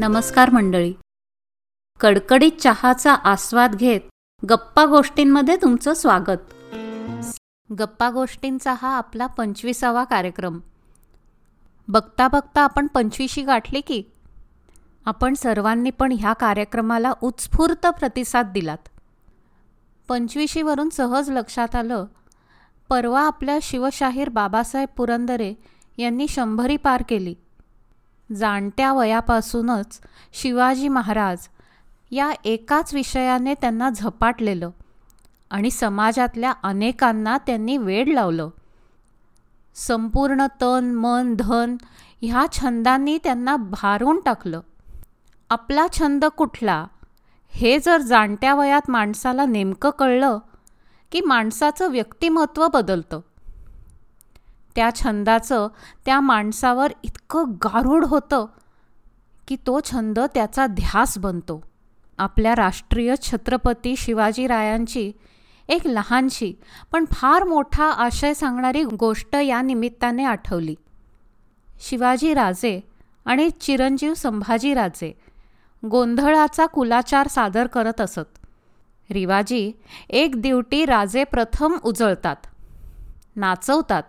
नमस्कार मंडळी. कडकडीत चहाचा आस्वाद घेत गप्पा गोष्टींमध्ये तुमचं स्वागत. गप्पा गोष्टींचा हा आपला पंचवीसावा कार्यक्रम. बघता बघता आपण पंचवीशी गाठली की आपण सर्वांनी पण ह्या कार्यक्रमाला उत्स्फूर्त प्रतिसाद दिलात. पंचवीशीवरून सहज लक्षात आलं परवा आपल्या शिवशाहीर बाबासाहेब पुरंदरे यांनी शंभरी पार केली. जाणत्या वयापासूनच शिवाजी महाराज या एकाच विषयाने त्यांना झपाटलेलं आणि समाजातल्या अनेकांना त्यांनी वेड लावलं. संपूर्ण तन मन धन ह्या छंदांनी त्यांना भारून टाकलं. आपला छंद कुठला? हे जर जाणत्या वयात माणसाला नेमकं कळलं की माणसाचं व्यक्तिमत्व बदलतं. त्या छंदाचं त्या माणसावर इतकं गारूड होतं की तो छंद त्याचा ध्यास बनतो. आपल्या राष्ट्रीय छत्रपती शिवाजीरायांची एक लहानशी पण फार मोठा आशय सांगणारी गोष्ट या निमित्ताने आठवली. शिवाजीराजे आणि चिरंजीव संभाजीराजे गोंधळाचा कुलाचार सादर करत असत. रिवाजी एक दिवटी राजे प्रथम उजळतात नाचवतात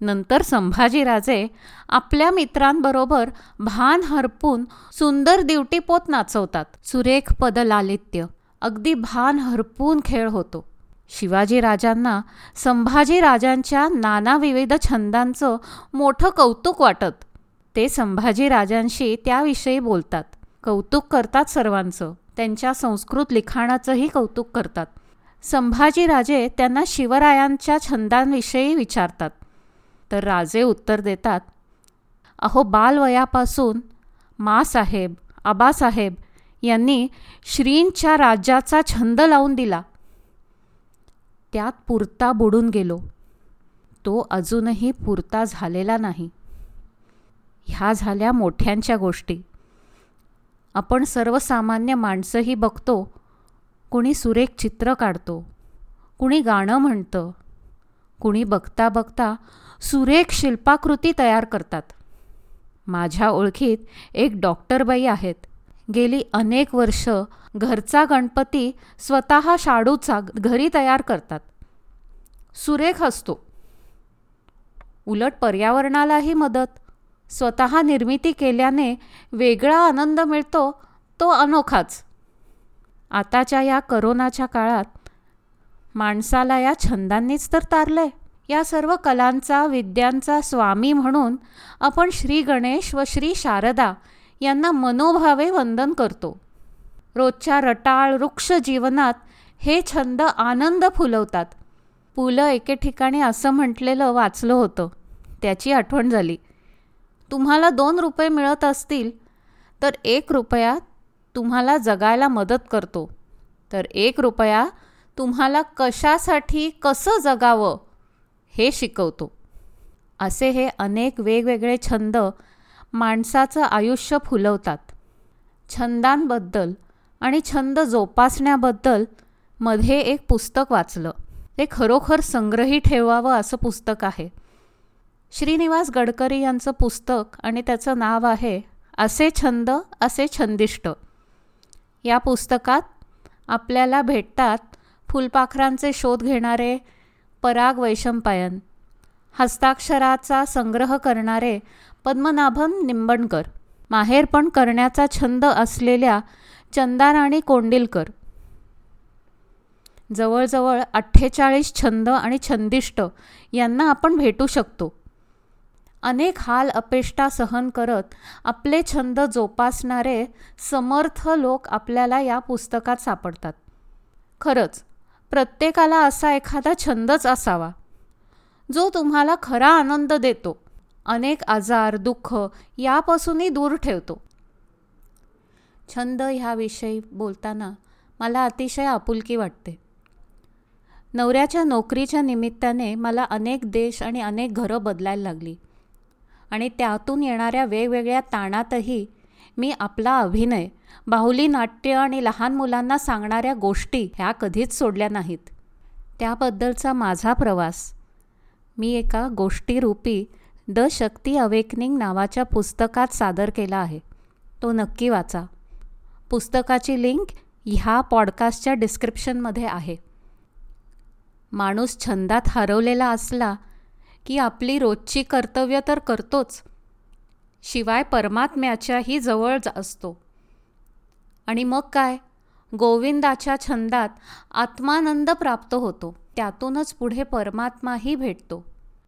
नंतर संभाजीराजे आपल्या मित्रांबरोबर भान हरपून सुंदर दिवटीपोत नाचवतात. सुरेख पदलालित्य. अगदी भान हरपून खेळ होतो. शिवाजीराजांना संभाजीराजांच्या नानाविविध छंदांचं मोठं कौतुक वाटत. ते संभाजीराजांशी त्याविषयी बोलतात. कौतुक करतात सर्वांचं. त्यांच्या संस्कृत लिखाणाचंही कौतुक करतात. संभाजीराजे त्यांना शिवरायांच्या छंदांविषयी विचारतात. तर राजे उत्तर देतात अहो बालवयापासून मासाहेब आबासाहेब यांनी श्रींच्या राज्याचा छंद लावून दिला. त्यात पुरता बुडून गेलो. तो अजूनही पुरता झालेला नाही. ह्या झाल्या मोठ्यांच्या गोष्टी. आपण सर्वसामान्य माणसंही बघतो कुणी सुरेख चित्र काढतो कुणी गाणं म्हणतं कुणी बघता बघता सुरेख शिल्पाकृती तयार करतात. माझ्या ओळखीत एक डॉक्टरबाई आहेत. गेली अनेक वर्ष घरचा गणपती स्वतः शाडूचा घरी तयार करतात. सुरेख असतो. उलट पर्यावरणालाही मदत. स्वतः निर्मिती केल्याने वेगळा आनंद मिळतो तो अनोखाच. आताच्या या करोनाच्या काळात माणसाला या छंदांनीच तर तारलंय. या सर्व कलांचा विद्यांचा स्वामी म्हणून आपण श्री गणेश व श्री शारदा यांना मनोभावे वंदन करतो. रोजच्या रटाळ वृक्ष जीवनात हे छंद आनंद फुलवतात. पु ल एके ठिकाणी असं म्हटलेलं वाचलं होतं. त्याची आठवण झाली. तुम्हाला दोन रुपये मिळत असतील तर एक रुपया तुम्हाला जगायला मदत करतो. तर एक रुपया तुम्हाला कशासाठी कसं जगावं हे शिकवतो. असे हे अनेक वेगवेगळे छंद माणसाचं आयुष्य फुलवतात. छंदांबद्दल आणि छंद जोपासण्याबद्दलमध्ये एक पुस्तक वाचलं. ते खरोखर संग्रही ठेवावं असं पुस्तक आहे. श्रीनिवास गडकरी यांचं पुस्तक आणि त्याचं नाव आहे असे छंद असे छंदिष्ट. या पुस्तकात आपल्याला भेटतात फुलपाखरांचे शोध घेणारे पराग वैशंपायन हस्ताक्षराचा संग्रह करणारे पद्मनाभन निंबणकर माहेरपण करण्याचा छंद असलेल्या चंदाराणी कोंडिलकर. जवळजवळ अठ्ठेचाळीस छंद आणि छंदिष्ट यांना आपण भेटू शकतो. अनेक हाल अपेष्टा सहन करत आपले छंद जोपासणारे समर्थ लोक आपल्याला या पुस्तकात सापडतात. खरंच प्रत्येकाला असा एखादा छंदच असावा जो तुम्हाला खरा आनंद देतो. अनेक आजार दुःख यापासूनही दूर ठेवतो. छंद ह्याविषयी बोलताना मला अतिशय आपुलकी वाटते. नवऱ्याच्या नोकरीच्या निमित्ताने मला अनेक देश आणि अनेक घरं बदलायला लागली आणि त्यातून येणाऱ्या वेगवेगळ्या ताणातही मी आपला अभिनय बाहुली नाट्य आणि लहान मुलांना सांगणाऱ्या गोष्टी ह्या कधीच सोडल्या नाहीत. त्याबद्दलचा माझा प्रवास. मी एका गोष्टीरूपी द शक्ती अवेकनिंग नावाच्या पुस्तकात सादर केला आहे. तो नक्की वाचा. पुस्तकाची लिंक ह्या पॉडकास्टच्या डिस्क्रिप्शनमध्ये आहे. माणूस छंदात हरवलेला असला की आपली रोजची कर्तव्य तर करतोच. शिवाय परमात्म्याच्याही जवळ असतो. आणि मग काय? गोविंदाच्या छंदात आत्मानंद प्राप्त होतो. त्यातूनच पुढे परमात्माही भेटतो.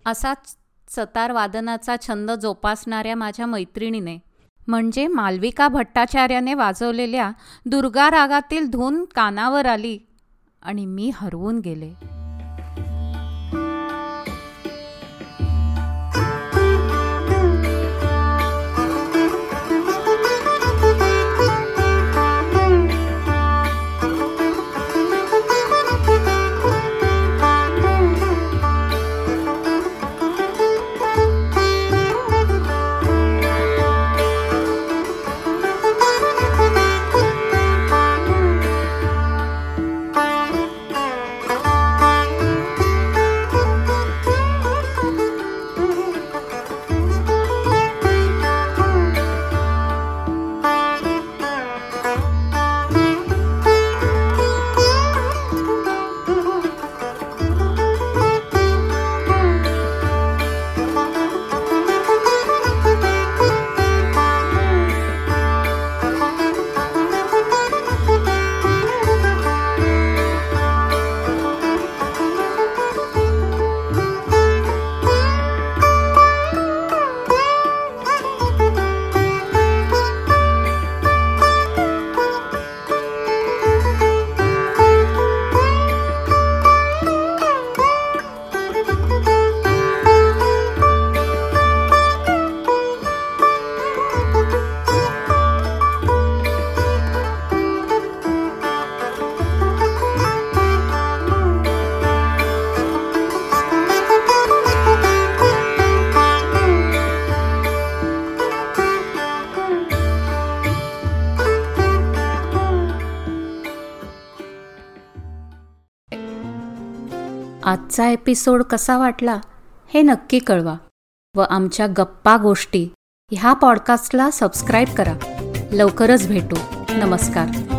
असाच सतार वादनाचा छंद जोपासणाऱ्या माझ्या मैत्रिणीने म्हणजे मालविका भट्टाचार्याने वाजवलेल्या दुर्गा रागातील धून कानावर आली आणि मी हरवून गेले. आजचा एपिसोड कसा वाटला हे नक्की कळवा व आमच्या गप्पा गोष्टी ह्या पॉडकास्टला सबस्क्राईब करा. लवकरच भेटू. नमस्कार.